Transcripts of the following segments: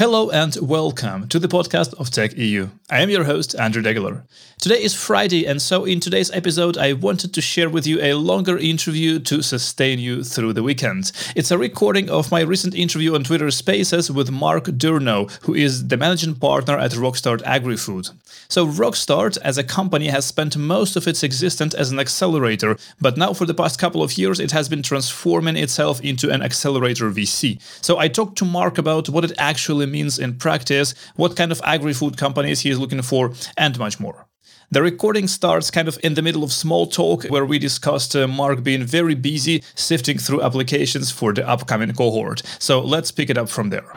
Hello and welcome to the podcast of Tech EU. I am your host, Andrew Degeler. Today is Friday, and so in today's episode, I wanted to share with you a longer interview to sustain you through the weekend. It's a recording of my recent interview on Twitter Spaces with Mark Durno, who is the managing partner at Rockstart AgriFood. So, Rockstart as a company has spent most of its existence as an accelerator, but now for the past couple of years, it has been transforming itself into an accelerator VC. So, I talked to Mark about what it actually means in practice, what kind of agri food companies he is looking for, and much more. The recording starts kind of in the middle of small talk where we discussed uh, Mark being very busy sifting through applications for the upcoming cohort. So let's pick it up from there.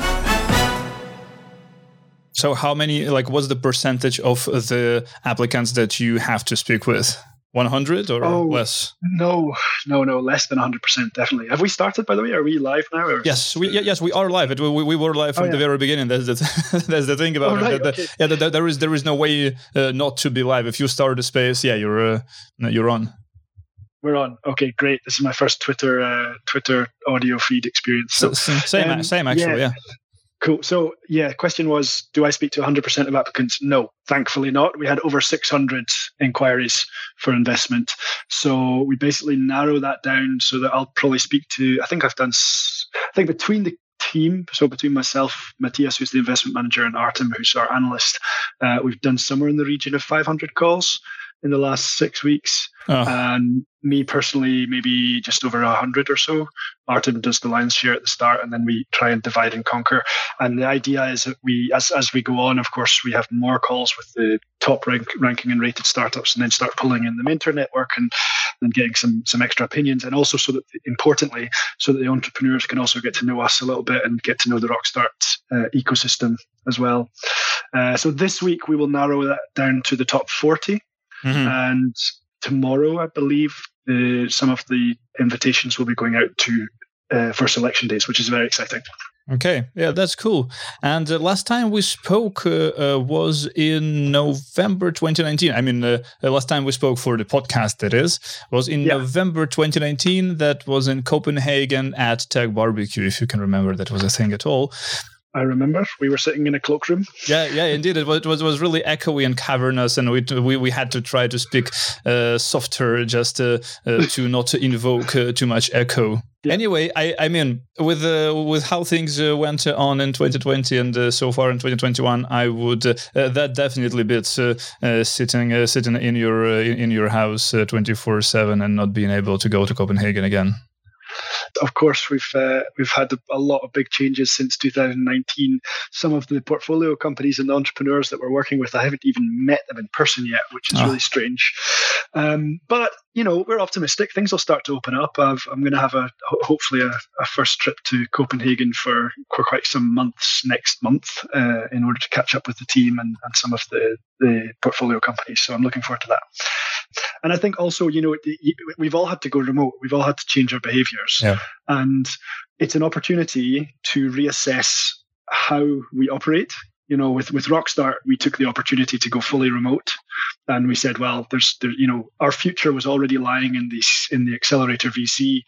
So, how many, like, what's the percentage of the applicants that you have to speak with? 100 or oh, less? No, no, no, less than 100%, definitely. Have we started, by the way? Are we live now? Or? Yes, we, yes, we are live. We, we were live from oh, yeah. the very beginning. That's the, that's the thing about oh, right, it. Okay. yeah, there, is, there is no way uh, not to be live. If you start a space, yeah, you're, uh, you're on. We're on. Okay, great. This is my first Twitter uh, Twitter audio feed experience. So, same, um, same actually, yeah. yeah. Cool. So, yeah, question was Do I speak to 100% of applicants? No, thankfully not. We had over 600 inquiries for investment. So, we basically narrow that down so that I'll probably speak to, I think I've done, I think between the team, so between myself, Matthias, who's the investment manager, and Artem, who's our analyst, uh, we've done somewhere in the region of 500 calls in the last six weeks. Oh. And me personally, maybe just over a hundred or so. Martin does the lion's share at the start, and then we try and divide and conquer. And the idea is that we, as as we go on, of course, we have more calls with the top rank, ranking and rated startups, and then start pulling in the mentor network and and getting some some extra opinions, and also so that importantly, so that the entrepreneurs can also get to know us a little bit and get to know the Rockstart uh, ecosystem as well. Uh, so this week we will narrow that down to the top forty. Mm-hmm. And tomorrow, I believe, uh, some of the invitations will be going out to uh, for selection days, which is very exciting. Okay, yeah, that's cool. And uh, last time we spoke uh, uh, was in November 2019. I mean, uh, last time we spoke for the podcast, that is, was in yeah. November 2019. That was in Copenhagen at Tech Barbecue, if you can remember that was a thing at all. I remember we were sitting in a cloakroom. Yeah, yeah, indeed. It was, it was, it was really echoey and cavernous, and we we, we had to try to speak uh, softer just uh, uh, to not invoke uh, too much echo. Yeah. Anyway, I, I mean, with uh, with how things uh, went on in 2020 and so far in 2021, I would that definitely beats sitting sitting in your in your house 24 seven and not being able to go to Copenhagen again. Of course, we've uh, we've had a lot of big changes since 2019. Some of the portfolio companies and the entrepreneurs that we're working with, I haven't even met them in person yet, which is oh. really strange. Um, but you know, we're optimistic. Things will start to open up. i am going to have a hopefully a, a, first trip to Copenhagen for, for quite some months next month uh, in order to catch up with the team and, and some of the, the portfolio companies. So I'm looking forward to that. And I think also, you know, we've all had to go remote. We've all had to change our behaviors. Yeah. And it's an opportunity to reassess how we operate you know, with with Rockstart, we took the opportunity to go fully remote, and we said, well, there's, there, you know, our future was already lying in this in the accelerator VC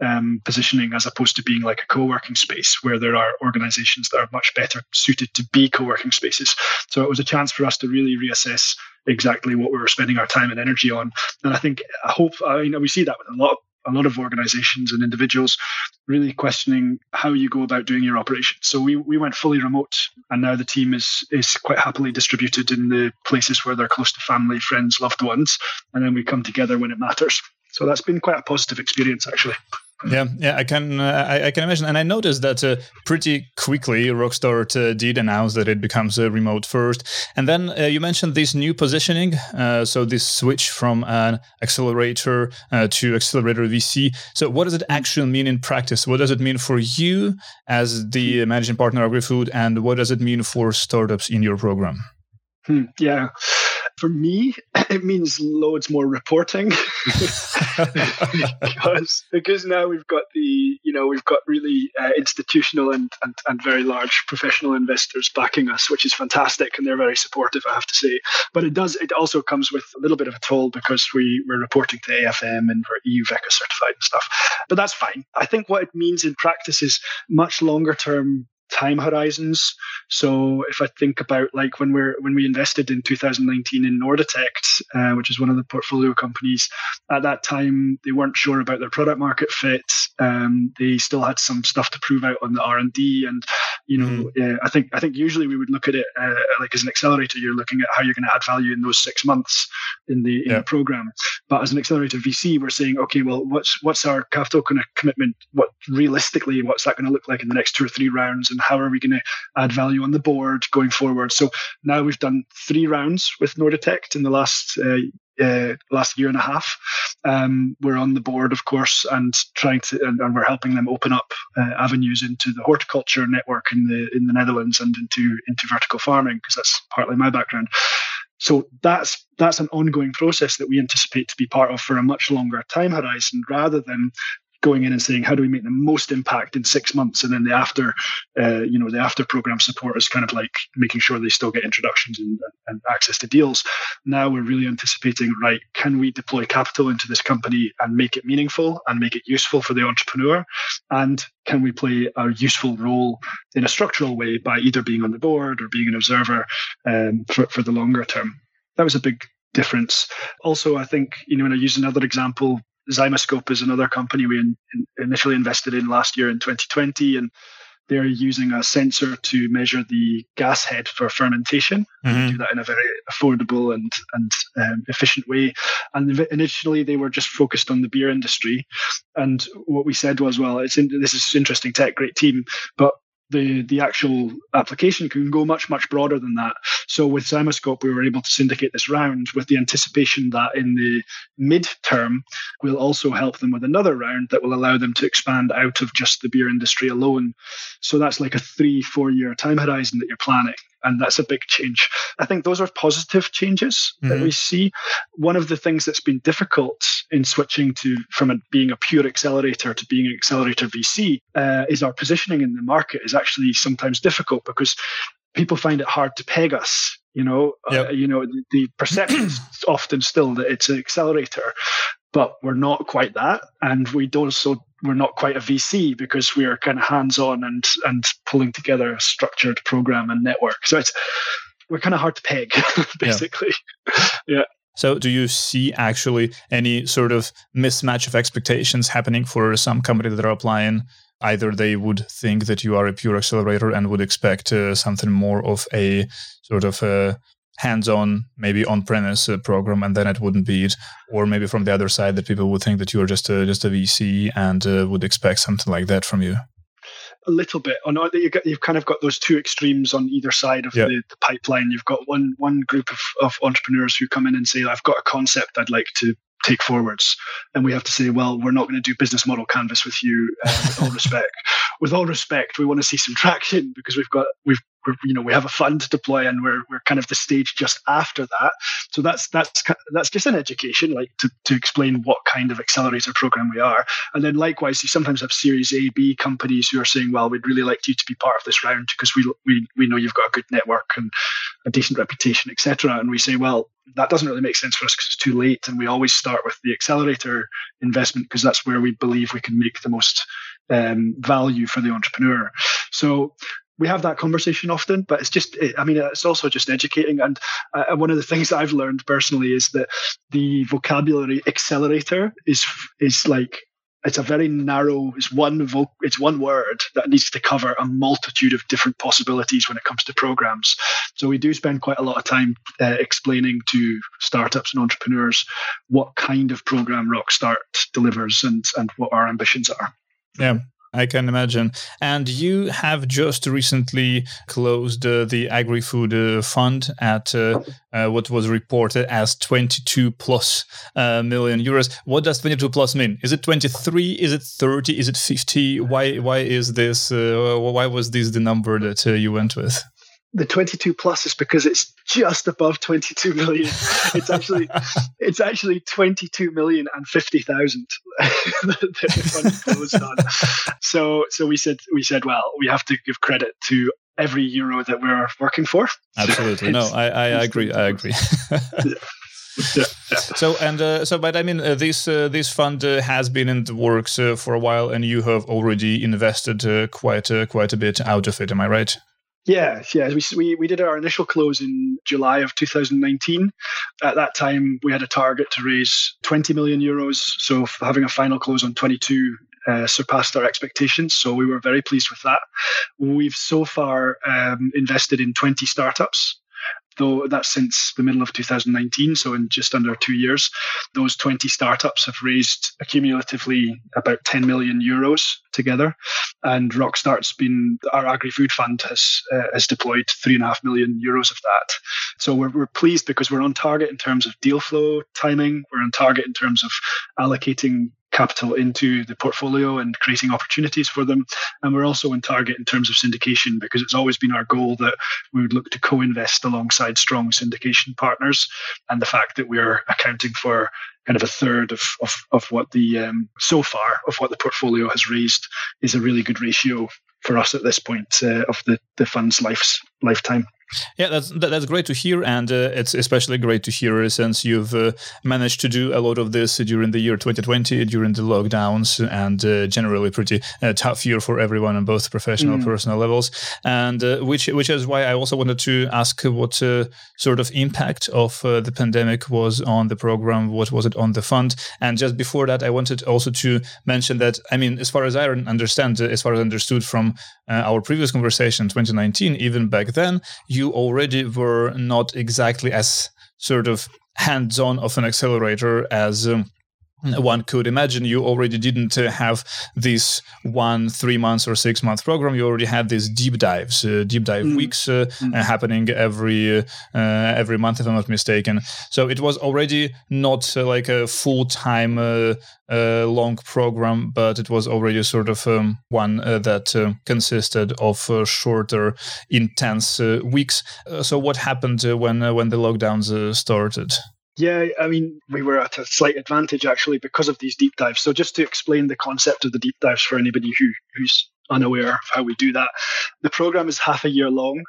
um, positioning, as opposed to being like a co-working space where there are organizations that are much better suited to be co-working spaces. So it was a chance for us to really reassess exactly what we were spending our time and energy on. And I think, I hope, I know, we see that with a lot of a lot of organizations and individuals really questioning how you go about doing your operation. So we, we went fully remote and now the team is is quite happily distributed in the places where they're close to family, friends, loved ones, and then we come together when it matters. So that's been quite a positive experience actually. Yeah, yeah, I can, uh, I, I, can imagine, and I noticed that uh, pretty quickly Rockstart uh, did announce that it becomes a remote first, and then uh, you mentioned this new positioning, uh, so this switch from an accelerator uh, to accelerator VC. So, what does it actually mean in practice? What does it mean for you as the managing partner of AgriFood, and what does it mean for startups in your program? Hmm, yeah. For me, it means loads more reporting because because now we've got the you know we've got really uh, institutional and, and and very large professional investors backing us, which is fantastic, and they're very supportive. I have to say, but it does it also comes with a little bit of a toll because we we're reporting to AFM and we're EuVECA certified and stuff. But that's fine. I think what it means in practice is much longer term time horizons. So if I think about like when we're when we invested in 2019 in Nordetect, uh, which is one of the portfolio companies, at that time they weren't sure about their product market fit. Um, they still had some stuff to prove out on the R and D, and you know, mm. uh, I think I think usually we would look at it uh, like as an accelerator. You're looking at how you're going to add value in those six months in the in yeah. the program. But as an accelerator VC, we're saying, okay, well, what's what's our capital kind of commitment? What realistically, what's that going to look like in the next two or three rounds, and how are we going to add value on the board going forward? So now we've done three rounds with Nordetect in the last uh, uh, last year and a half. Um, we're on the board, of course, and trying to, and, and we're helping them open up uh, avenues into the horticulture network in the in the Netherlands and into into vertical farming because that's partly my background. So that's that's an ongoing process that we anticipate to be part of for a much longer time horizon, rather than going in and saying how do we make the most impact in six months? And then the after uh, you know the after program support is kind of like making sure they still get introductions and, and, access to deals. Now we're really anticipating right can we deploy capital into this company and make it meaningful and make it useful for the entrepreneur? And can we play a useful role in a structural way by either being on the board or being an observer um, for, for the longer term? That was a big difference. Also i think you know when i use another example Zymoscope is another company we in, in initially invested in last year in 2020, and they're using a sensor to measure the gas head for fermentation. Mm-hmm. Do that in a very affordable and and um, efficient way. And initially, they were just focused on the beer industry. And what we said was, well, it's in, this is interesting tech, great team, but the the actual application can go much much broader than that. So with Zymoscope, we were able to syndicate this round with the anticipation that in the mid-term, we'll also help them with another round that will allow them to expand out of just the beer industry alone. So that's like a three four year time horizon that you're planning and that's a big change. I think those are positive changes mm-hmm. that we see. One of the things that's been difficult in switching to from a, being a pure accelerator to being an accelerator VC uh, is our positioning in the market is actually sometimes difficult because people find it hard to peg us you know uh, yep. uh, you know the, the perception is often still that it's an accelerator but we're not quite that and we don't so we're not quite a VC because we're kind of hands-on and and pulling together a structured program and network. So it's we're kind of hard to peg, basically. Yeah. yeah. So, do you see actually any sort of mismatch of expectations happening for some companies that are applying? Either they would think that you are a pure accelerator and would expect uh, something more of a sort of a hands-on, maybe on-premise uh, program, and then it wouldn't be it. Or maybe from the other side, that people would think that you are just a, just a VC and uh, would expect something like that from you. A little bit. On you you've kind of got those two extremes on either side of the, the, pipeline. You've got one one group of, of entrepreneurs who come in and say, "I've got a concept I'd like to take forwards. And we have to say, well, we're not going to do business model canvas with you. Uh, with all respect, with all respect, we want to see some traction because we've got we've you know we have a fund to deploy and we're we're kind of the stage just after that. So that's that's that's just an education, like to to explain what kind of accelerator program we are. And then likewise, you sometimes have Series A, B companies who are saying, well, we'd really like you to be part of this round because we we we know you've got a good network and a decent reputation, etc. And we say, well, that doesn't really make sense for us because it's too late. And we always start with the accelerator investment because that's where we believe we can make the most um, value for the entrepreneur. So we have that conversation often, but it's just, I mean, it's also just educating. And uh, one of the things I've learned personally is that the vocabulary accelerator is is like it's a very narrow it's one vo- it's one word that needs to cover a multitude of different possibilities when it comes to programs. So we do spend quite a lot of time uh, explaining to startups and entrepreneurs what kind of program rockstart delivers and and what our ambitions are. Yeah I can imagine. And you have just recently closed uh, the Agri Food uh, Fund at uh, uh what was reported as 22 plus uh, million euros. What does 22 plus mean? Is it 23? Is it 30? Is it 50? Why? Why is this? Uh, why was this the number that you went with? The 22 plus is because it's just above 22 million. It's actually it's actually 22 million and 50,000 So so we said we said well we have to give credit to every euro that we're working for. Absolutely. no, I, I agree. I agree. yeah, yeah. So and uh, so, but I mean, uh, this uh, this fund uh, has been in the works uh, for a while, and you have already invested uh, quite quite a bit out of it. Am I right? Yeah, yes. We, we, we did our initial close in July of 2019. At that time, we had a target to raise 20 million euros. So having a final close on 22 uh, surpassed our expectations. So we were very pleased with that. We've so far um, invested in 20 startups though that's since the middle of 2019, so in just under two years, those 20 startups have raised accumulatively about 10 million euros together. And Rockstart's been, our agri food fund has, uh, has deployed three and a half million euros of that. So we're, we're pleased because we're on target in terms of deal flow timing, we're on target in terms of allocating capital into the portfolio and creating opportunities for them. And we're also on target in terms of syndication because it's always been our goal that we would look to co invest alongside strong syndication partners. And the fact that we're accounting for kind of a third of, of, of what the um, so far of what the portfolio has raised is a really good ratio for us at this point uh, of the, the fund's life's lifetime. Yeah, that's that's great to hear, and uh, it's especially great to hear since you've uh, managed to do a lot of this during the year 2020, during the lockdowns, and uh, generally pretty uh, tough year for everyone on both professional and mm. personal levels. And uh, which which is why I also wanted to ask what uh, sort of impact of the pandemic was on the program. What was it on the fund? And just before that, I wanted also to mention that I mean, as far as I understand, as far as I understood from our previous conversation, 2019, even back then, you already were not exactly as sort of hands-on of an accelerator as um, one could imagine you already didn't uh, have this one three months or six month program. You already had these deep dives uh, deep dive mm. weeks uh, mm. happening every uh, every month if i'm not mistaken. So it was already not uh, like a full-time uh, long program but it was already sort of um, one that consisted of shorter intense weeks. So what happened when when the lockdowns started yeah, I mean, we were at a slight advantage actually because of these deep dives. So, just to explain the concept of the deep dives for anybody who, who's unaware of how we do that, the program is half a year long.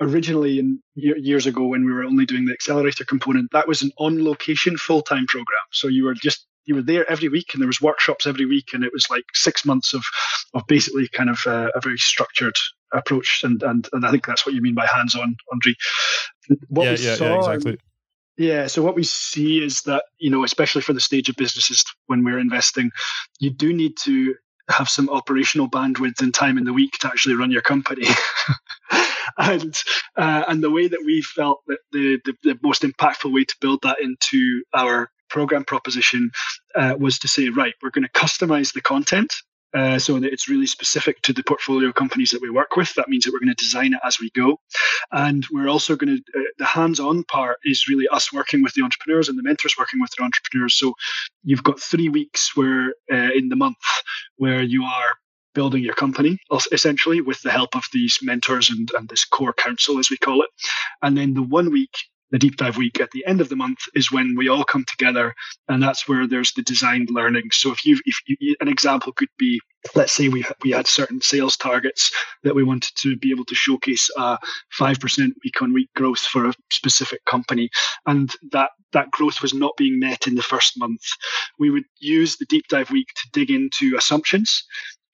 Originally, in years ago, when we were only doing the accelerator component, that was an on-location full-time program. So you were just you were there every week, and there was workshops every week, and it was like six months of of basically kind of a, a very structured approach. And, and and I think that's what you mean by hands-on, Andre. What yeah, yeah, yeah, exactly. Yeah. So what we see is that, you know, especially for the stage of businesses when we're investing, you do need to have some operational bandwidth and time in the week to actually run your company. and uh, and the way that we felt that the, the, the most impactful way to build that into our program proposition uh, was to say, right, we're going to customize the content uh, so that it's really specific to the portfolio companies that we work with. That means that we're going to design it as we go. And we're also going to, uh, the hands on part is really us working with the entrepreneurs and the mentors working with the entrepreneurs. So you've got three weeks where uh, in the month where you are building your company essentially with the help of these mentors and, and this core council as we call it and then the one week the deep dive week at the end of the month is when we all come together and that's where there's the designed learning. So if you if you, an example could be let's say we we had certain sales targets that we wanted to be able to showcase a 5% week on week growth for a specific company and that that growth was not being met in the first month we would use the deep dive week to dig into assumptions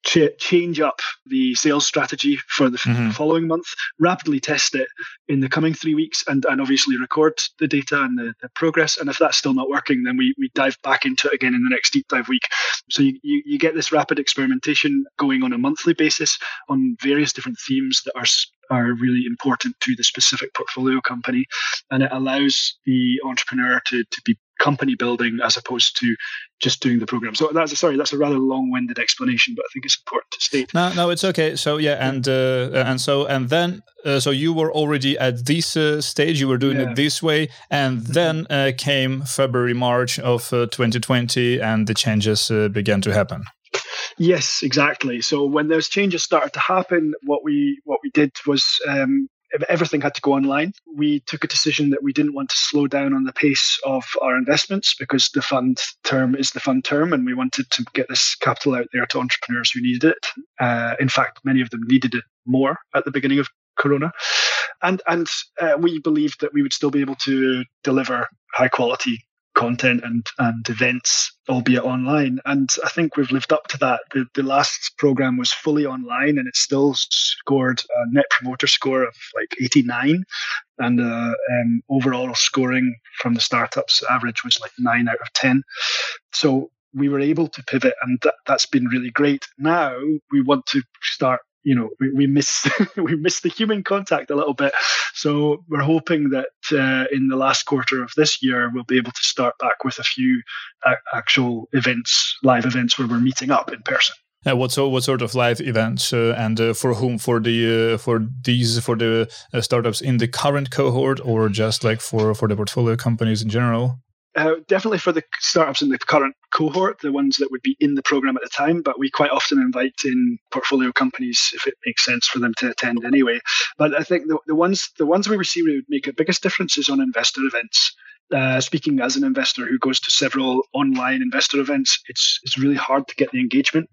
ch- change up the sales strategy for the mm-hmm. following month, rapidly test it in the coming three weeks, and, and obviously record the data and the, the progress. And if that's still not working, then we, we dive back into it again in the next deep dive week. So you, you, you get this rapid experimentation going on a monthly basis on various different themes that are are really important to the specific portfolio company and it allows the entrepreneur to, to be company building as opposed to just doing the program. So that's a, sorry, that's a rather long-winded explanation, but I think it's important to state. No, no, it's okay. So yeah, and uh, and so and then uh, so you were already at this uh, stage. You were doing yeah. it this way, and then uh, came February, March of 2020, uh, and the changes uh, began to happen. Yes, exactly. So when those changes started to happen, what we what we did was um, everything had to go online. We took a decision that we didn't want to slow down on the pace of our investments because the fund term is the fund term, and we wanted to get this capital out there to entrepreneurs who needed it. Uh, in fact, many of them needed it more at the beginning of Corona, and and uh, we believed that we would still be able to deliver high quality content and and events, albeit online. And I think we've lived up to that. The, the last program was fully online, and it still scored a net promoter score of like 89, and uh, um, overall scoring from the startups average was like nine out of 10. So we were able to pivot, and that, that's been really great. Now we want to start you know we, we miss we miss the human contact a little bit. So we're hoping that uh, in the last quarter of this year we'll be able to start back with a few uh, actual events live events where we're meeting up in person. Uh, what so what sort of live events uh, and uh, for whom for the uh, for these for the uh, startups in the current cohort or just like for for the portfolio companies in general uh, definitely for the startups in the current cohort, the ones that would be in the program at the time, but we quite often invite in portfolio companies if it makes sense for them to attend anyway. But I think the, the ones the ones we receive would make the biggest difference is on investor events. Uh, speaking as an investor who goes to several online investor events, it's it's really hard to get the engagement.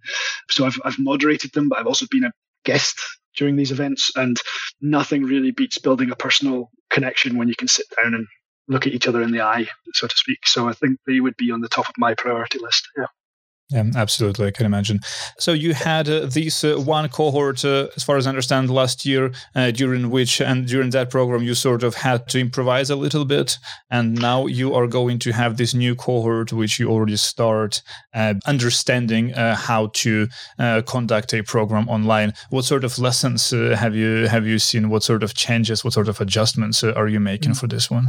So I've I've moderated them, but I've also been a guest during these events, and nothing really beats building a personal connection when you can sit down and look at each other in the eye, so to speak. So I think they would be on the top of my priority list. Yeah. Yeah, absolutely. I can imagine. So you had uh, this uh, one cohort, uh, as far as I understand, last year, uh, during which and during that program you sort of had to improvise a little bit, and now you are going to have this new cohort, which you already start uh, understanding uh, how to conduct a program online. What sort of lessons have you have you seen? What sort of changes? What sort of adjustments are you making for this one?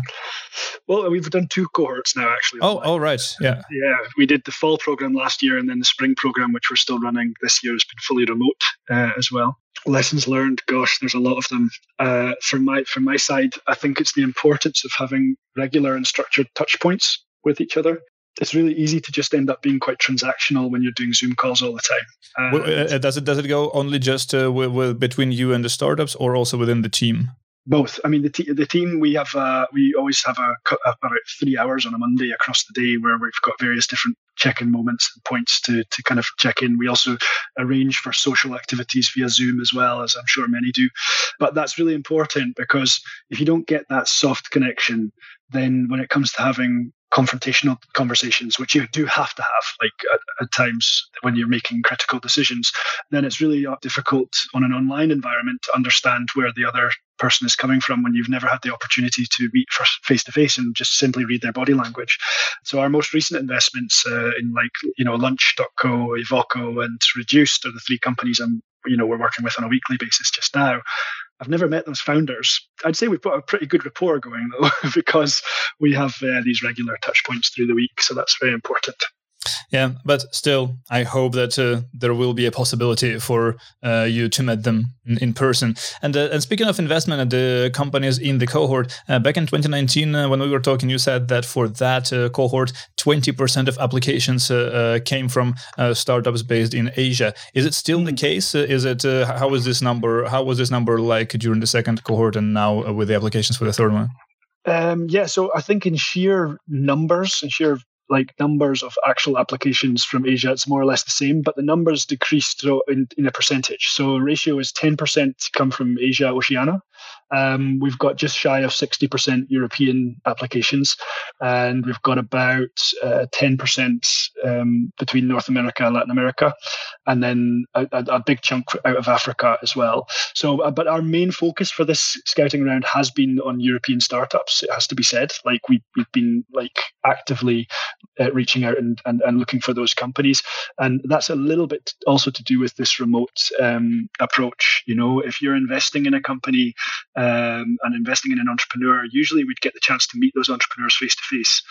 Well, we've done two cohorts now, actually. Oh, oh, right, yeah, yeah. We did the fall program last year year, and then the spring program, which we're still running this year, has been fully remote uh, as well. Lessons learned, gosh, there's a lot of them. Uh, from my from my side, I think it's the importance of having regular and structured touch points with each other. It's really easy to just end up being quite transactional when you're doing Zoom calls all the time. Uh, uh does it does it go only just uh, with, with, between you and the startups, or also within the team? both. I mean, the, t- the team we have, uh, we always have a, about three hours on a Monday across the day where we've got various different check-in moments and points to to kind of check in. We also arrange for social activities via Zoom as well, as I'm sure many do. But that's really important because if you don't get that soft connection, then when it comes to having confrontational conversations, which you do have to have, like at, at, times when you're making critical decisions, then it's really difficult on an online environment to understand where the other person is coming from when you've never had the opportunity to meet face to face and just simply read their body language. So our most recent investments uh, in like you know Lunch.co, Evoco, and Reduced are the three companies I'm you know we're working with on a weekly basis just now. I've never met those founders. I'd say we've got a pretty good rapport going though, because we have uh, these regular touch points through the week. So that's very important. Yeah, but still, I hope that uh, there will be a possibility for uh, you to meet them in, in person. And, uh, and speaking of investment and the companies in the cohort, uh, back in 2019, uh, when we were talking, you said that for that uh, cohort, 20% of applications came from startups based in Asia. Is it still mm. the hmm. case? is it how is this number? How was this number like during the second cohort and now with the applications for the third one? Um, yeah, so I think in sheer numbers and sheer like numbers of actual applications from Asia, it's more or less the same, but the numbers decreased in, in a percentage. So ratio is 10% come from Asia, Oceania, um, we've got just shy of 60% European applications, and we've got about uh, 10% um, between North America and Latin America, and then a, a, big chunk out of Africa as well. So, uh, but our main focus for this scouting round has been on European startups. It has to be said. Like we, we've been like actively uh, reaching out and, and, and looking for those companies, and that's a little bit also to do with this remote um, approach. You know, if you're investing in a company um, and investing in an entrepreneur, usually we'd get the chance to meet those entrepreneurs face to face.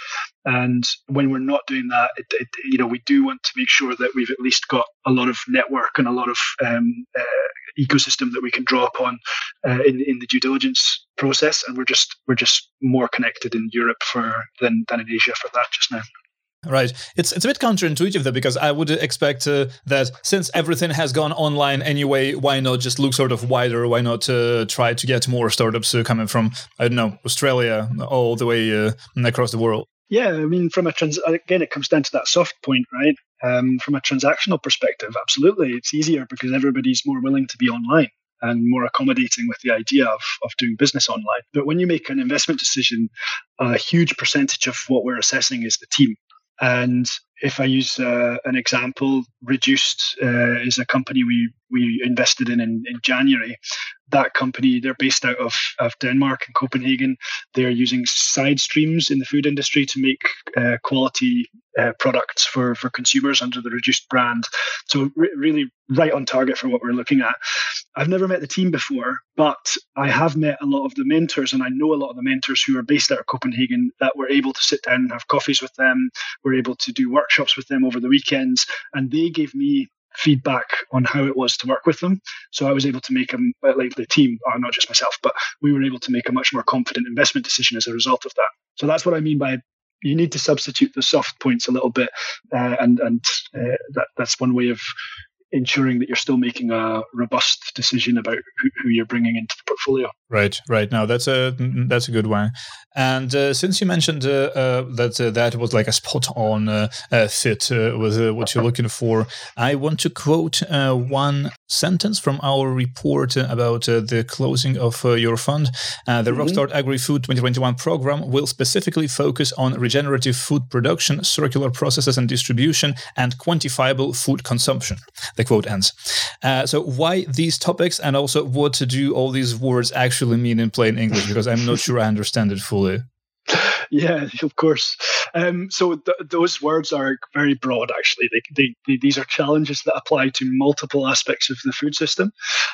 And when we're not doing that, it, it, you know, we do want to make sure that we've at least got a lot of network and a lot of um, uh, ecosystem that we can draw upon uh, in in the due diligence process. And we're just we're just more connected in Europe for than than in Asia for that just now. Right. It's it's a bit counterintuitive though because I would expect uh, that since everything has gone online anyway, why not just look sort of wider? Why not uh, try to get more startups uh, coming from I don't know Australia all the way uh, across the world? Yeah, I mean, from a trans again, it comes down to that soft point, right? Um, from a transactional perspective, absolutely, it's easier because everybody's more willing to be online. and more accommodating with the idea of, of doing business online. But when you make an investment decision, a huge percentage of what we're assessing is the team. And if I use uh, an example, Reduced uh, is a company we, we invested in, in in January. That company, they're based out of, of Denmark and Copenhagen. They're using side streams in the food industry to make uh, quality uh, products for, for consumers under the Reduced brand. So, re- really, right on target for what we're looking at. I've never met the team before, but I have met a lot of the mentors, and I know a lot of the mentors who are based out of Copenhagen that were able to sit down and have coffees with them, were able to do workshops with them over the weekends, and they gave me feedback on how it was to work with them. So I was able to make a like the team, or uh, not just myself, but we were able to make a much more confident investment decision as a result of that. So that's what I mean by you need to substitute the soft points a little bit, uh, and and uh, that that's one way of ensuring that you're still making a robust decision about who, who, you're bringing into the portfolio. Right, right. Now that's a that's a good one. And uh, since you mentioned uh, uh, that uh, that was like a spot on uh, uh, fit with what you're looking for, I want to quote one sentence from our report about the closing of your fund. the mm-hmm. Rockstart Agri Food 2021 program will specifically focus on regenerative food production, circular processes and distribution, and quantifiable food consumption the quote ends. Uh, so why these topics and also what to do all these words actually mean in plain English? Because I'm not sure I understand it fully. Yeah, of course. Um, so th- those words are very broad, actually. They, they, they, these are challenges that apply to multiple aspects of the food system.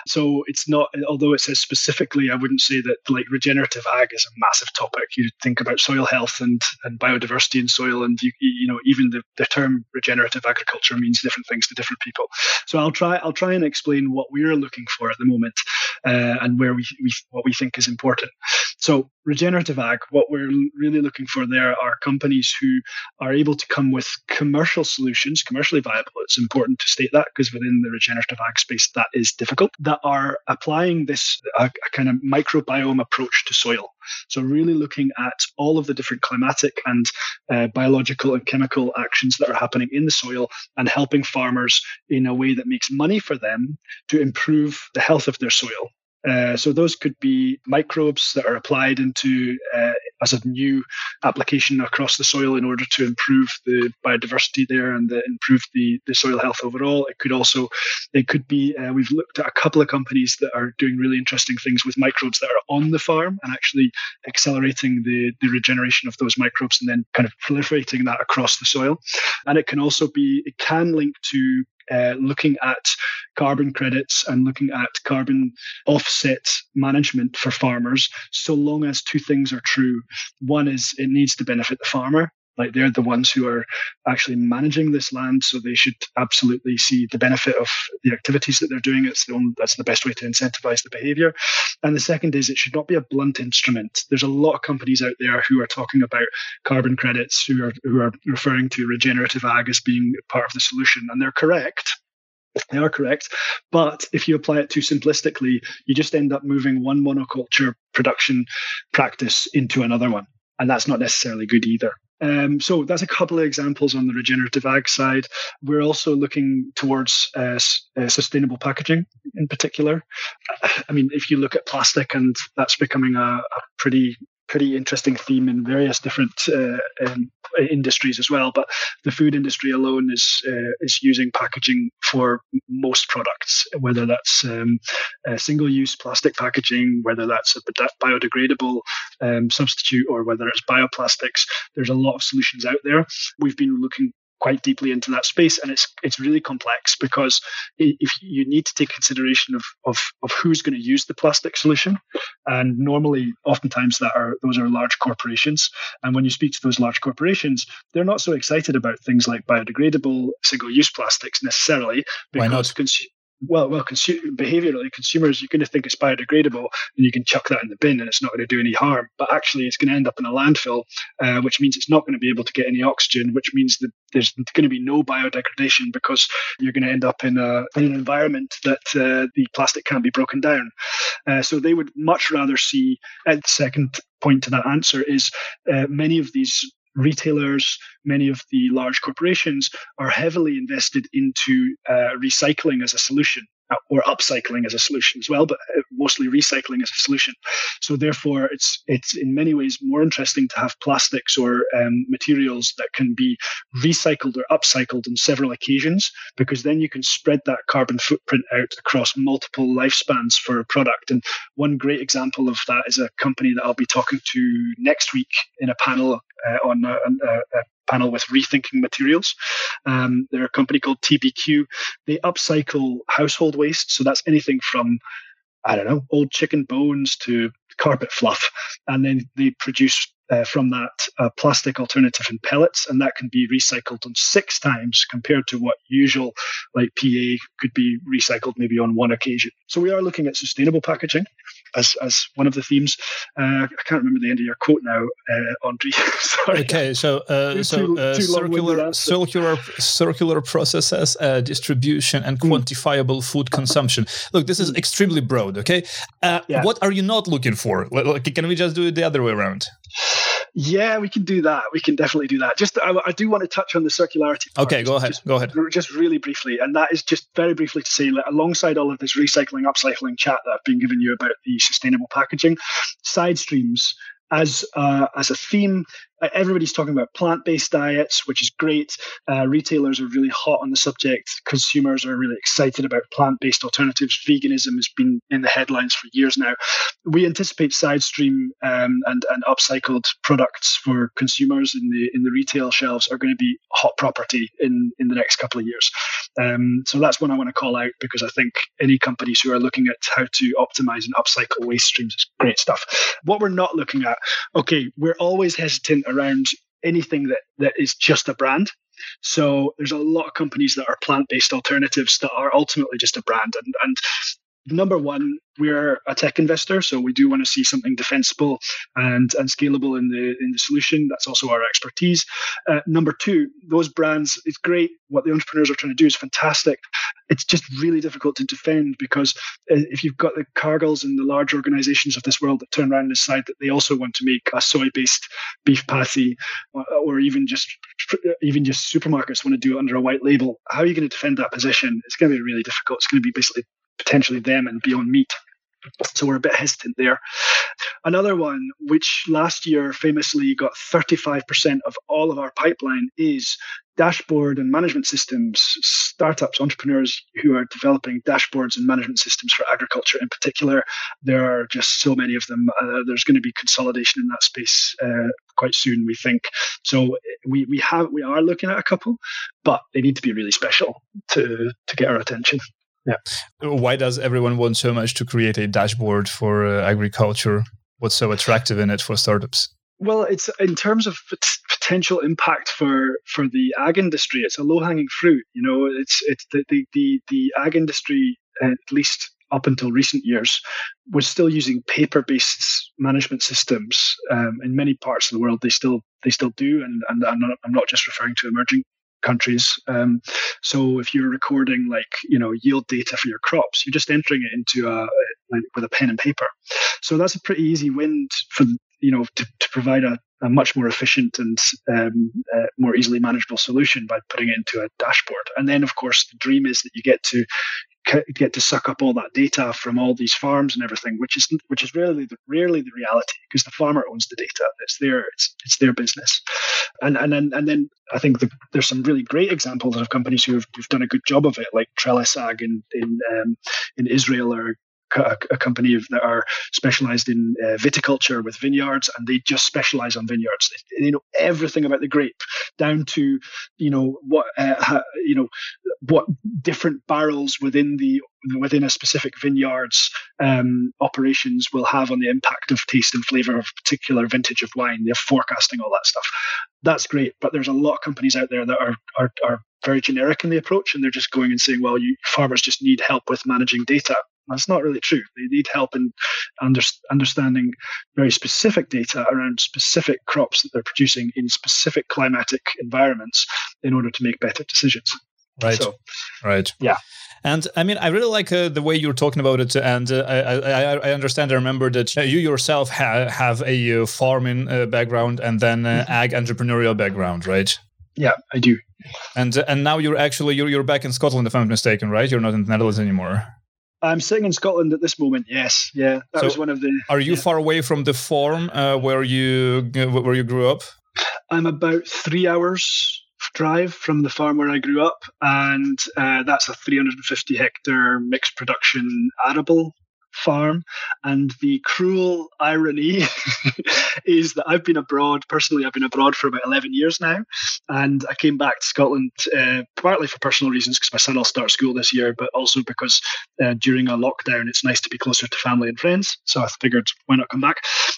So it's not, although it says specifically, I wouldn't say that like regenerative ag is a massive topic. You think about soil health and, and biodiversity in soil, and you, you know even the, the term regenerative agriculture means different things to different people. So I'll try I'll try and explain what we're looking for at the moment uh, and where we, we what we think is important. So regenerative ag, what we're really looking for there are companies who are able to come with commercial solutions, commercially viable. It's important to state that because within the regenerative ag space, that is difficult, that are applying this a, kind of microbiome approach to soil. So, really looking at all of the different climatic and uh, biological and chemical actions that are happening in the soil and helping farmers in a way that makes money for them to improve the health of their soil uh, so those could be microbes that are applied into uh, as a new application across the soil in order to improve the biodiversity there and the, improve the, the soil health overall. It could also, it could be, uh, we've looked at a couple of companies that are doing really interesting things with microbes that are on the farm and actually accelerating the, the regeneration of those microbes and then kind of proliferating that across the soil. And it can also be, it can link to uh, looking at carbon credits and looking at carbon offset management for farmers, so long as two things are true. One is it needs to benefit the farmer, like they're the ones who are actually managing this land, so they should absolutely see the benefit of the activities that they're doing. It's the only, that's the best way to incentivize the behavior. And the second is it should not be a blunt instrument. There's a lot of companies out there who are talking about carbon credits, who are who are referring to regenerative ag as being part of the solution, and they're correct. They are correct. But if you apply it too simplistically, you just end up moving one monoculture production practice into another one. And that's not necessarily good either. Um, so that's a couple of examples on the regenerative ag side. We're also looking towards uh, uh, sustainable packaging in particular. I mean, if you look at plastic, and that's becoming a, a pretty pretty interesting theme in various different uh, um, industries as well. But the food industry alone is uh, is using packaging for most products, whether that's um, single-use plastic packaging, whether that's a biodegradable um, substitute, or whether it's bioplastics. There's a lot of solutions out there. We've been looking quite deeply into that space and it's it's really complex because if you need to take consideration of of, of who's going to use the plastic solution and normally oftentimes that are those are large corporations and when you speak to those large corporations they're not so excited about things like biodegradable single use plastics necessarily because well, well, consu- behaviorally, consumers, you're going to think it's biodegradable and you can chuck that in the bin and it's not going to do any harm. But actually, it's going to end up in a landfill, uh, which means it's not going to be able to get any oxygen, which means that there's going to be no biodegradation because you're going to end up in, a, in an environment that uh, the plastic can't be broken down. Uh, so they would much rather see, and the second point to that answer is uh, many of these retailers, many of the large corporations are heavily invested into uh, recycling as a solution. Uh, or upcycling as a solution as well, but uh, mostly recycling as a solution. So therefore, it's it's in many ways more interesting to have plastics or um, materials that can be recycled or upcycled on several occasions, because then you can spread that carbon footprint out across multiple lifespans for a product. And one great example of that is a company that I'll be talking to next week in a panel uh, on a, a, a panel with Rethinking Materials. Um, they're a company called UBQ. They upcycle household waste. So that's anything from, I don't know, old chicken bones to carpet fluff. And then they produce uh, from that uh, plastic alternative in pellets, and that can be recycled on six times compared to what usual, like PA, could be recycled maybe on one occasion. So we are looking at sustainable packaging as, as one of the themes. Uh, I can't remember the end of your quote now, uh, Andre. Sorry. Okay, so uh, so uh, circular circular circular processes, uh, distribution, and hmm. quantifiable mm. food consumption. Look, this is mm. extremely broad. Okay, uh, yeah. what are you not looking for? Like, can we just do it the other way around? Yeah, we can do that. We can definitely do that. Just, I, I do want to touch on the circularity. Part, okay, go ahead. Just, go ahead. Just really briefly, and that is just very briefly to say, that alongside all of this recycling, upcycling chat that I've been giving you about the sustainable packaging, side streams as uh, as a theme. Everybody's talking about plant-based diets, which is great. Uh, retailers are really hot on the subject. Consumers are really excited about plant-based alternatives. Veganism has been in the headlines for years now. We anticipate side stream um, and and upcycled products for consumers in the in the retail shelves are going to be hot property in in the next couple of years. Um, so that's one I want to call out because I think any companies who are looking at how to optimize and upcycle waste streams is great stuff. What we're not looking at, okay, we're always hesitant around anything that, that is just a brand. So there's a lot of companies that are plant-based alternatives that are ultimately just a brand. And, and number one, we're a tech investor, so we do want to see something defensible and, and scalable in the in the solution. That's also our expertise. Uh, number two, those brands, it's great. What the entrepreneurs are trying to do is fantastic. It's just really difficult to defend because uh, if you've got the Cargills and the large organizations of this world that turn around and decide that they also want to make a soy-based beef patty, or, or even just even just supermarkets want to do it under a white label, how are you going to defend that position? It's going to be really difficult. It's going to be basically potentially them and Beyond Meat. So we're a bit hesitant there. Another one, which last year famously got 35% of all of our pipeline, is dashboard and management systems, startups, entrepreneurs who are developing dashboards and management systems for agriculture in particular. There are just so many of them. Uh, there's going to be consolidation in that space uh, quite soon, we think. So we, we have we are looking at a couple, but they need to be really special to to get our attention. Yeah. Why does everyone want so much to create a dashboard for uh, agriculture? What's so attractive in it for startups? Well, it's in terms of potential impact for for the ag industry. It's a low hanging fruit. You know, it's it's the the the, the ag industry at least up until recent years was still using paper based management systems. Um, in many parts of the world, they still they still do, and and I'm not, I'm not just referring to emerging countries. Um, so if you're recording like you know yield data for your crops, you're just entering it into a with a pen and paper. So that's a pretty easy win for you know to, to provide a, a much more efficient and um, uh, more easily manageable solution by putting it into a dashboard. And then of course the dream is that you get to get to suck up all that data from all these farms and everything, which is which is rarely the, rarely the reality because the farmer owns the data. It's their it's it's their business, and and then and then I think the, there's some really great examples of companies who have, who've done a good job of it, like Trellis Ag in in um, in Israel or a, a company that are specialized in uh, viticulture with vineyards, and they just specialize on vineyards. They, they, know everything about the grape, down to you know what uh, you know what different barrels within the within a specific vineyard's um, operations will have on the impact of taste and flavor of a particular vintage of wine. They're forecasting all that stuff. That's great, but there's a lot of companies out there that are are, are very generic in the approach, and they're just going and saying, "Well, you farmers just need help with managing data." That's not really true. They need help in under, understanding very specific data around specific crops that they're producing in specific climatic environments in order to make better decisions. Right. So, right. Yeah. And I mean, I really like uh, the way you're talking about it. And uh, I, I, I, understand, I remember that you yourself ha- have a uh, farming uh, background and then uh, mm-hmm. ag entrepreneurial background, right? Yeah, I do. And uh, and now you're actually you're you're back in Scotland, if I'm not mistaken, right? You're not in the Netherlands anymore. I'm sitting in Scotland at this moment. Yes, yeah, that so was one of the. Are you yeah. far away from the farm uh, where you where you grew up? I'm about three hours drive from the farm where I grew up, and uh, that's a 350 hectare mixed production arable farm. And the cruel irony is that I've been abroad, personally, I've been abroad for about 11 years now. And I came back to Scotland uh, partly for personal reasons because my son will start school this year, but also because uh, during a lockdown, it's nice to be closer to family and friends. So I figured, why not come back?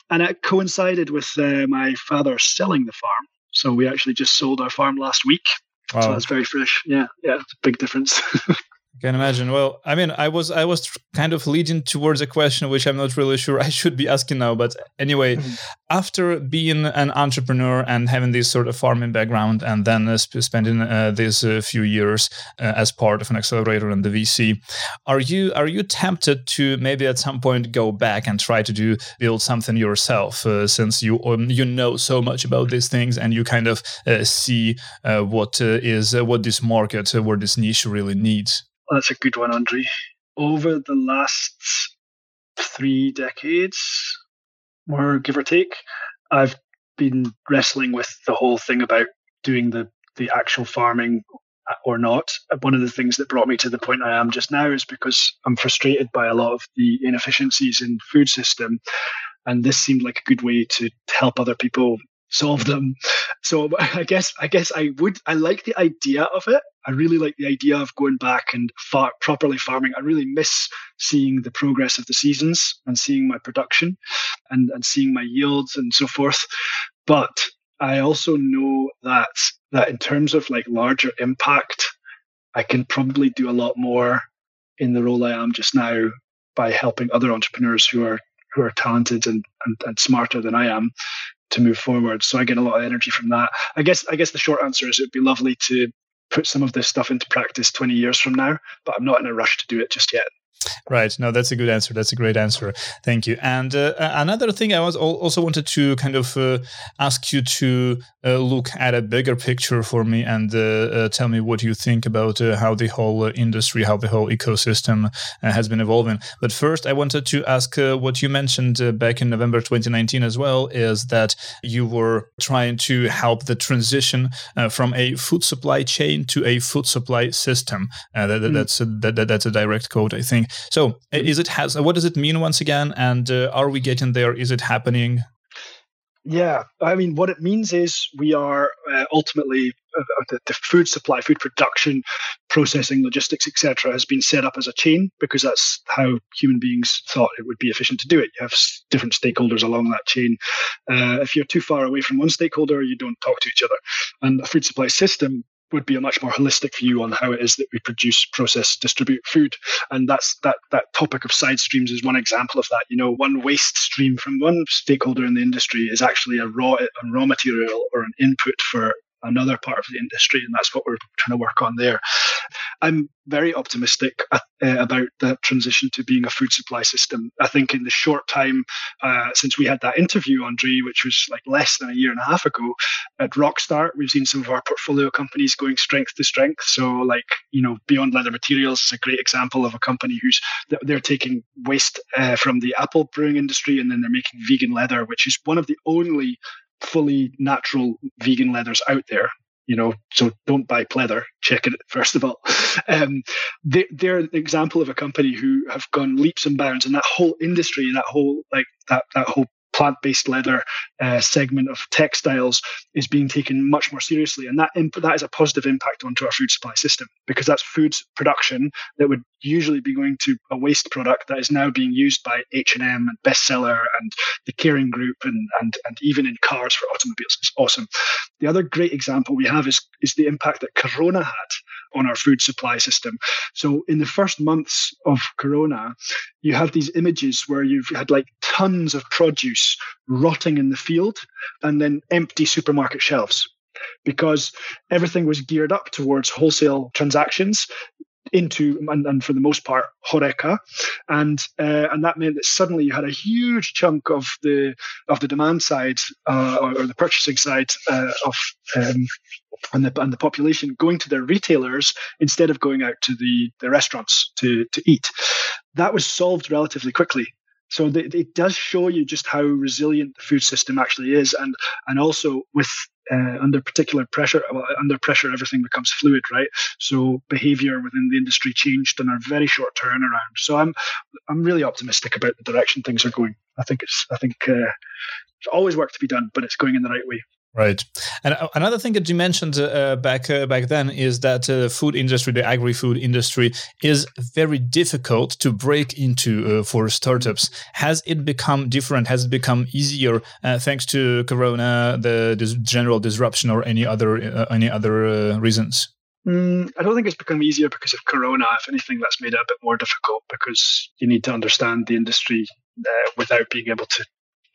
And it coincided with uh, my father selling the farm. So we actually just sold our farm last week. Wow. So that's very fresh. Yeah, yeah, it's a big difference. can imagine. Well, I mean, I was I was kind of leading towards a question which I'm not really sure I should be asking now. But anyway, mm-hmm. after being an entrepreneur and having this sort of farming background, and then uh, sp- spending uh, these uh, few years uh, as part of an accelerator and the VC, are you are you tempted to maybe at some point go back and try to do build something yourself, uh, since you um, you know so much about these things and you kind of uh, see what is what this market, where this niche really needs? That's a good one, Andre. Over the last three decades, more give or take, I've been wrestling with the whole thing about doing the, the actual farming or not. One of the things that brought me to the point I am just now is because I'm frustrated by a lot of the inefficiencies in food system. And this seemed like a good way to help other people solve them. So I guess I guess I would I like the idea of it. I really like the idea of going back and far, properly farming. I really miss seeing the progress of the seasons and seeing my production and, and seeing my yields and so forth. But I also know that that in terms of like larger impact, I can probably do a lot more in the role I am just now by helping other entrepreneurs who are who are talented and, and, and smarter than I am to move forward. So I get a lot of energy from that. I guess I guess the short answer is it'd be lovely to put some of this stuff into practice 20 years from now, but I'm not in a rush to do it just yet. Right. No, that's a good answer. That's a great answer. Thank you. And uh, another thing I was also wanted to kind of uh, ask you to uh, look at a bigger picture for me and uh, uh, tell me what you think about uh, how the whole industry, how the whole ecosystem has been evolving. But first, I wanted to ask what you mentioned back in November 2019 as well is that you were trying to help the transition from a food supply chain to a food supply system. That, mm. That's a, that, that's a direct quote, I think. So, is it has what does it mean once again? And uh, are we getting there? Is it happening? Yeah, I mean, what it means is we are uh, ultimately uh, uh the, the, food supply, food production, processing, logistics, etc., has been set up as a chain because that's how human beings thought it would be efficient to do it. You have different stakeholders along that chain. Uh, if you're too far away from one stakeholder, you don't talk to each other. And a food supply system would be a much more holistic view on how it is that we produce, process, distribute food. And that's that that topic of side streams is one example of that. You know, one waste stream from one stakeholder in the industry is actually a raw a raw material or an input for another part of the industry, and that's what we're trying to work on there. I'm very optimistic uh, about the transition to being a food supply system. I think in the short time uh, since we had that interview, Andre, which was like less than a year and a half ago, at Rockstart, we've seen some of our portfolio companies going strength to strength. So, like you know, Beyond Leather Materials is a great example of a company who's they're taking waste uh, from the apple brewing industry and then they're making vegan leather, which is one of the only fully natural vegan leathers out there you know so don't buy pleather check it first of all. Um, they, they're an example of a company who have gone leaps and bounds and that whole industry that whole like that that whole plant-based leather uh, segment of textiles is being taken much more seriously, and that imp- that is a positive impact onto our food supply system because that's food production that would usually be going to a waste product that is now being used by H and M and Bestseller and the Kering Group and and and even in cars for automobiles. It's awesome. The other great example we have is is the impact that Corona had on our food supply system. So in the first months of Corona, you have these images where you've had like tons of produce rotting in the field and then empty supermarket shelves. Because everything was geared up towards wholesale transactions into and, and, for the most part horeca. And uh, and that meant that suddenly you had a huge chunk of the of the demand side uh, or, or, the purchasing side uh, of um, and the and the population going to their retailers instead of going out to the the restaurants to to eat. That was solved relatively quickly so it does show you just how resilient the food system actually is, and and also with uh, under particular pressure, well, under pressure, everything becomes fluid, right? So behavior within the industry changed in a very short turnaround. So I'm I'm really optimistic about the direction things are going. I think it's I think uh, always work to be done, but it's going in the right way. Right, and uh, another thing that you mentioned uh, back uh, back then is that the uh, food industry, the agri-food industry, is very difficult to break into uh, for startups. Has it become different? Has it become easier uh, thanks to Corona, the general disruption, or any other any other reasons? Mm, I don't think it's become easier because of Corona. If anything, that's made it a bit more difficult because you need to understand the industry without being able to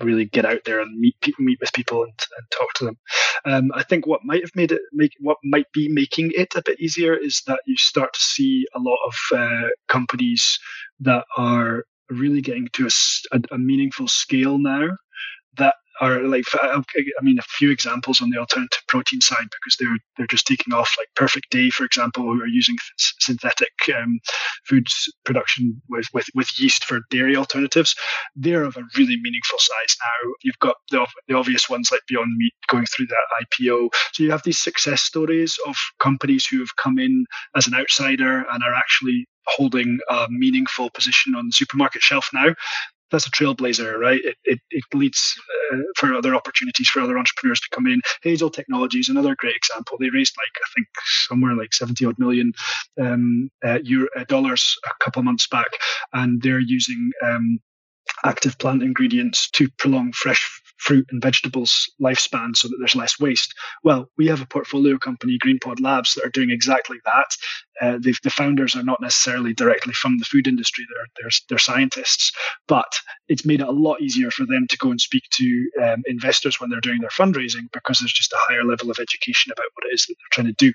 really get out there and meet people, meet with people and, and talk to them. Um, I think what might have made it make what might be making it a bit easier is that you start to see a lot of uh, companies that are really getting to a, a, a meaningful scale now are like I mean a few examples on the alternative protein side because they're they're just taking off like Perfect Day for example who are using synthetic um, foods production with, with with yeast for dairy alternatives. They're of a really meaningful size now. You've got the, the obvious ones like Beyond Meat going through that IPO so you have these success stories of companies who have come in as an outsider and are actually holding a meaningful position on the supermarket shelf now that's a trailblazer, right? It, it, it leads uh, for other opportunities for other entrepreneurs to come in. Hazel Technologies, another great example. They raised like I think somewhere like seventy odd million um, uh, Euro, uh, dollars a couple months back, and they're using um, active plant ingredients to prolong fresh fruit and vegetables lifespan so that there's less waste. Well, we have a portfolio company, GreenPod Labs, that are doing exactly that. Uh, the founders are not necessarily directly from the food industry; they're, they're, they're scientists, but it's made it a lot easier for them to go and speak to um, investors when they're doing their fundraising because there's just a higher level of education about what it is that they're trying to do.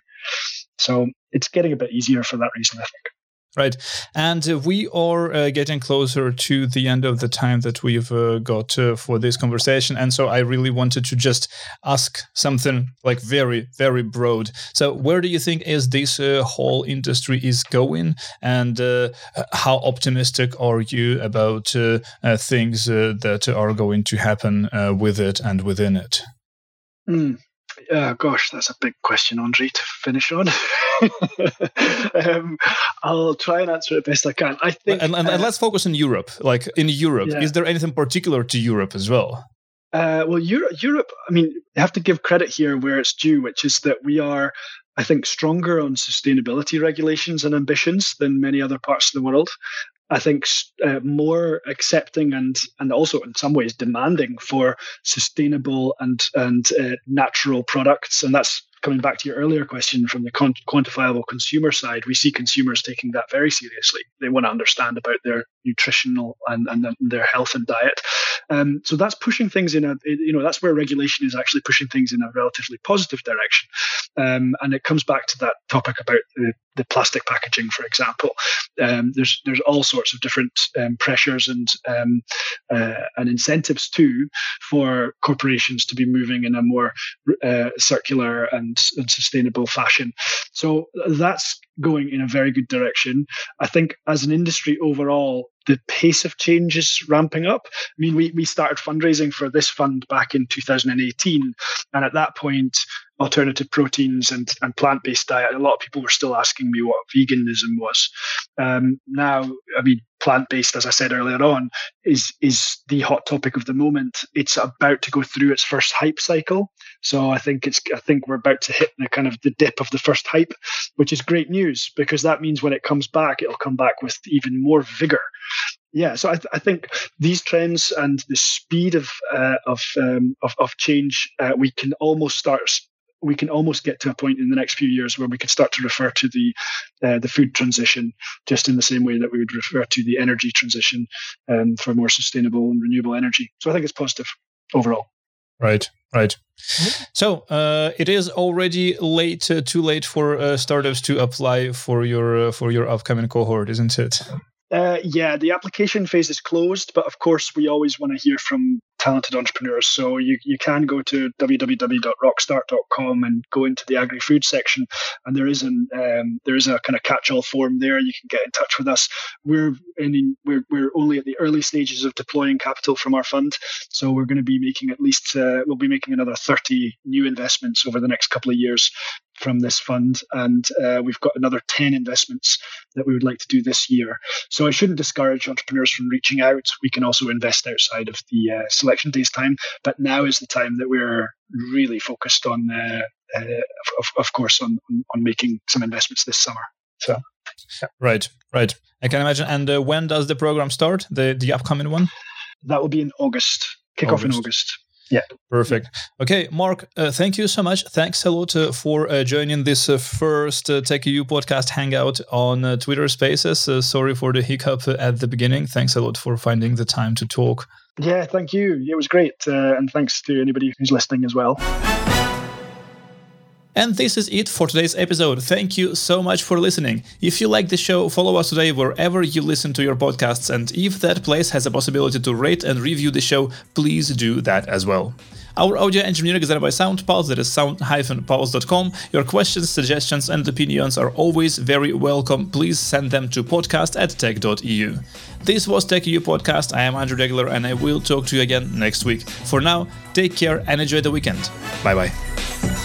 So it's getting a bit easier for that reason, I think. Right. And uh, we are uh, getting closer to the end of the time that we've uh, got uh, for this conversation. And so I really wanted to just ask something like very, very broad. So where do you think is this uh, whole industry is going? And uh, how optimistic are you about things that are going to happen with it and within it? Mm. Uh, gosh, that's a big question, Andre, to finish on. um, I'll try and answer it best I can. I think, and, and, uh, and let's focus on Europe. Like in Europe, yeah. is there anything particular to Europe as well? Uh, well, Europe, Europe. I mean, you have to give credit here where it's due, which is that we are, I think, stronger on sustainability regulations and ambitions than many other parts of the world. I think uh, more accepting and and also in some ways demanding for sustainable and and uh, natural products, and that's coming back to your earlier question from the quantifiable consumer side, we see consumers taking that very seriously. They want to understand about their nutritional and, and their health and diet. Um, so that's pushing things in a, you know, that's where regulation is actually pushing things in a relatively positive direction. Um, and it comes back to that topic about the, the plastic packaging, for example. Um, there's there's all sorts of different um, pressures and um, uh, and incentives too for corporations to be moving in a more uh, circular and, and sustainable fashion. So that's going in a very good direction. I think as an industry overall, the pace of change is ramping up. I mean, we, we started fundraising for this fund back in 2018. And at that point, alternative proteins and, and plant based diet, a lot of people were still asking me what veganism was. Um, now, I mean, plant based, as I said earlier on, is is the hot topic of the moment. It's about to go through its first hype cycle. So I think it's I think we're about to hit the kind of the dip of the first hype, which is great news because that means when it comes back, it'll come back with even more vigor. Yeah, so I, th- I think these trends and the speed of uh, of, um, of, of change, uh, we can almost start we can almost get to a point in the next few years where we could start to refer to the uh, the food transition just in the same way that we would refer to the energy transition um, for more sustainable and renewable energy. So I think it's positive overall. Right, right. Mm-hmm. So uh, it is already late, uh, too late for uh, startups to apply for your uh, for your upcoming cohort, isn't it? Uh, yeah, the application phase is closed, but of course, we always want to hear from talented entrepreneurs. So you, you can go to www.rockstart.com and go into the agri-food section, and there is an um, there is a kind of catch-all form there. You can get in touch with us. We're in we're we're only at the early stages of deploying capital from our fund, so we're going to be making at least uh, we'll be making another 30 new investments over the next couple of years from this fund, and uh, we've got another 10 investments that we would like to do this year. So I shouldn't discourage entrepreneurs from reaching out. We can also invest outside of the uh, selection days time, but now is the time that we're really focused on, uh, uh of, of, course, on, on making some investments this summer. So. Right, right. I can imagine. And uh, when does the program start? The the upcoming one? That will be in August. Kick August. off in August. Yeah. Perfect. Okay, Mark, uh, thank you so much. Thanks a lot uh, for uh, joining this uh, first uh, TechEU podcast hangout on uh, Twitter Spaces. Uh, sorry for the hiccup at the beginning. Thanks a lot for finding the time to talk. Yeah, thank you. It was great. and thanks to anybody who's listening as well. And this is it for today's episode. Thank you so much for listening. If you like the show, follow us today wherever you listen to your podcasts. And if that place has a possibility to rate and review the show, please do that as well. Our audio engineering is done by SoundPulse, that is sound-pulse.com. Your questions, suggestions, and opinions are always very welcome. Please send them to podcast at tech.eu. This was TechEU Podcast. I am Andrii Degeler, and I will talk to you again next week. For now, take care and enjoy the weekend. Bye bye.